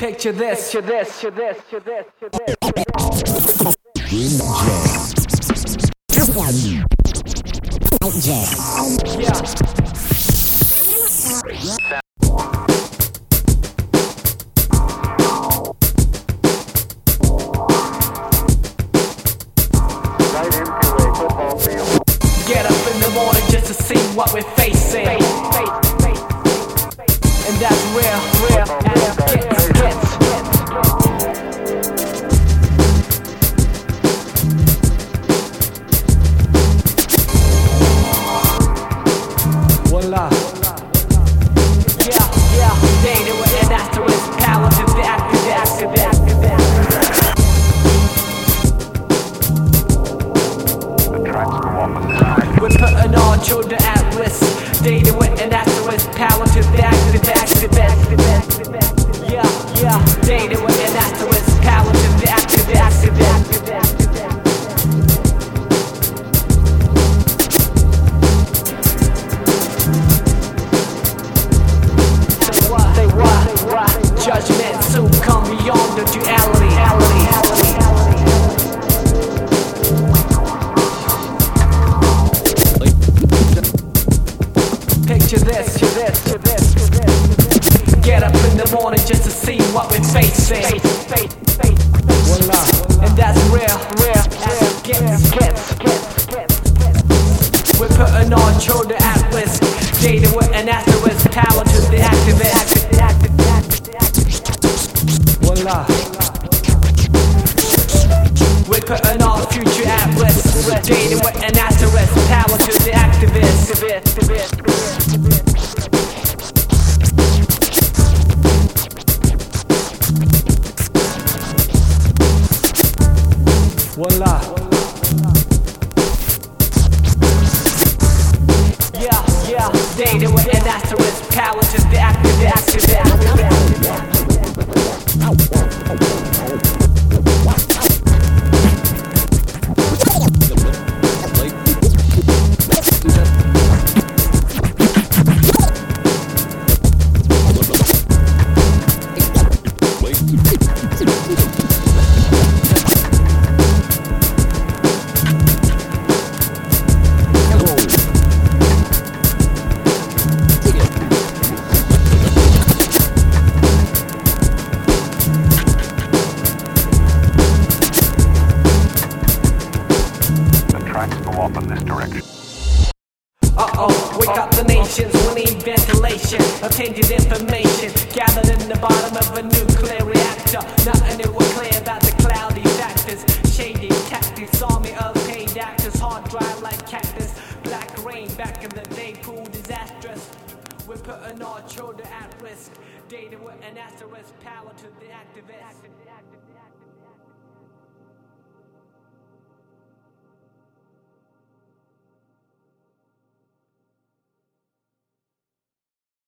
Picture this. Picture this. Picture this. Picture this. Yeah. right into a football field. Get up in the morning just to see what we're facing. Children at risk. Data with an asterisk power to the active, active, active, active. Yeah, yeah. Data with an asterisk power to the active, active, active. Say what? Say what? Say what? Judgment soon come beyond the duality. Picture this. Get up in the morning just to see what we're facing. And that's real, real. We're putting our children at risk. Data with an asterisk, power to the activist. Our future at risk. Data with an asterisk, power to the activist. Voila. Yeah, yeah, data with an asterisk, power to the activist. The off in this direction. Uh-oh, wake up the nations, we need ventilation Obtained information, gathered in the bottom of a nuclear reactor. Nothing new or clear about the cloudy factors. Shady tactics, army of paid actors Hard dry like cactus, black rain back in the day proved disastrous. We're putting our children at risk. Data with an asterisk, power to the activist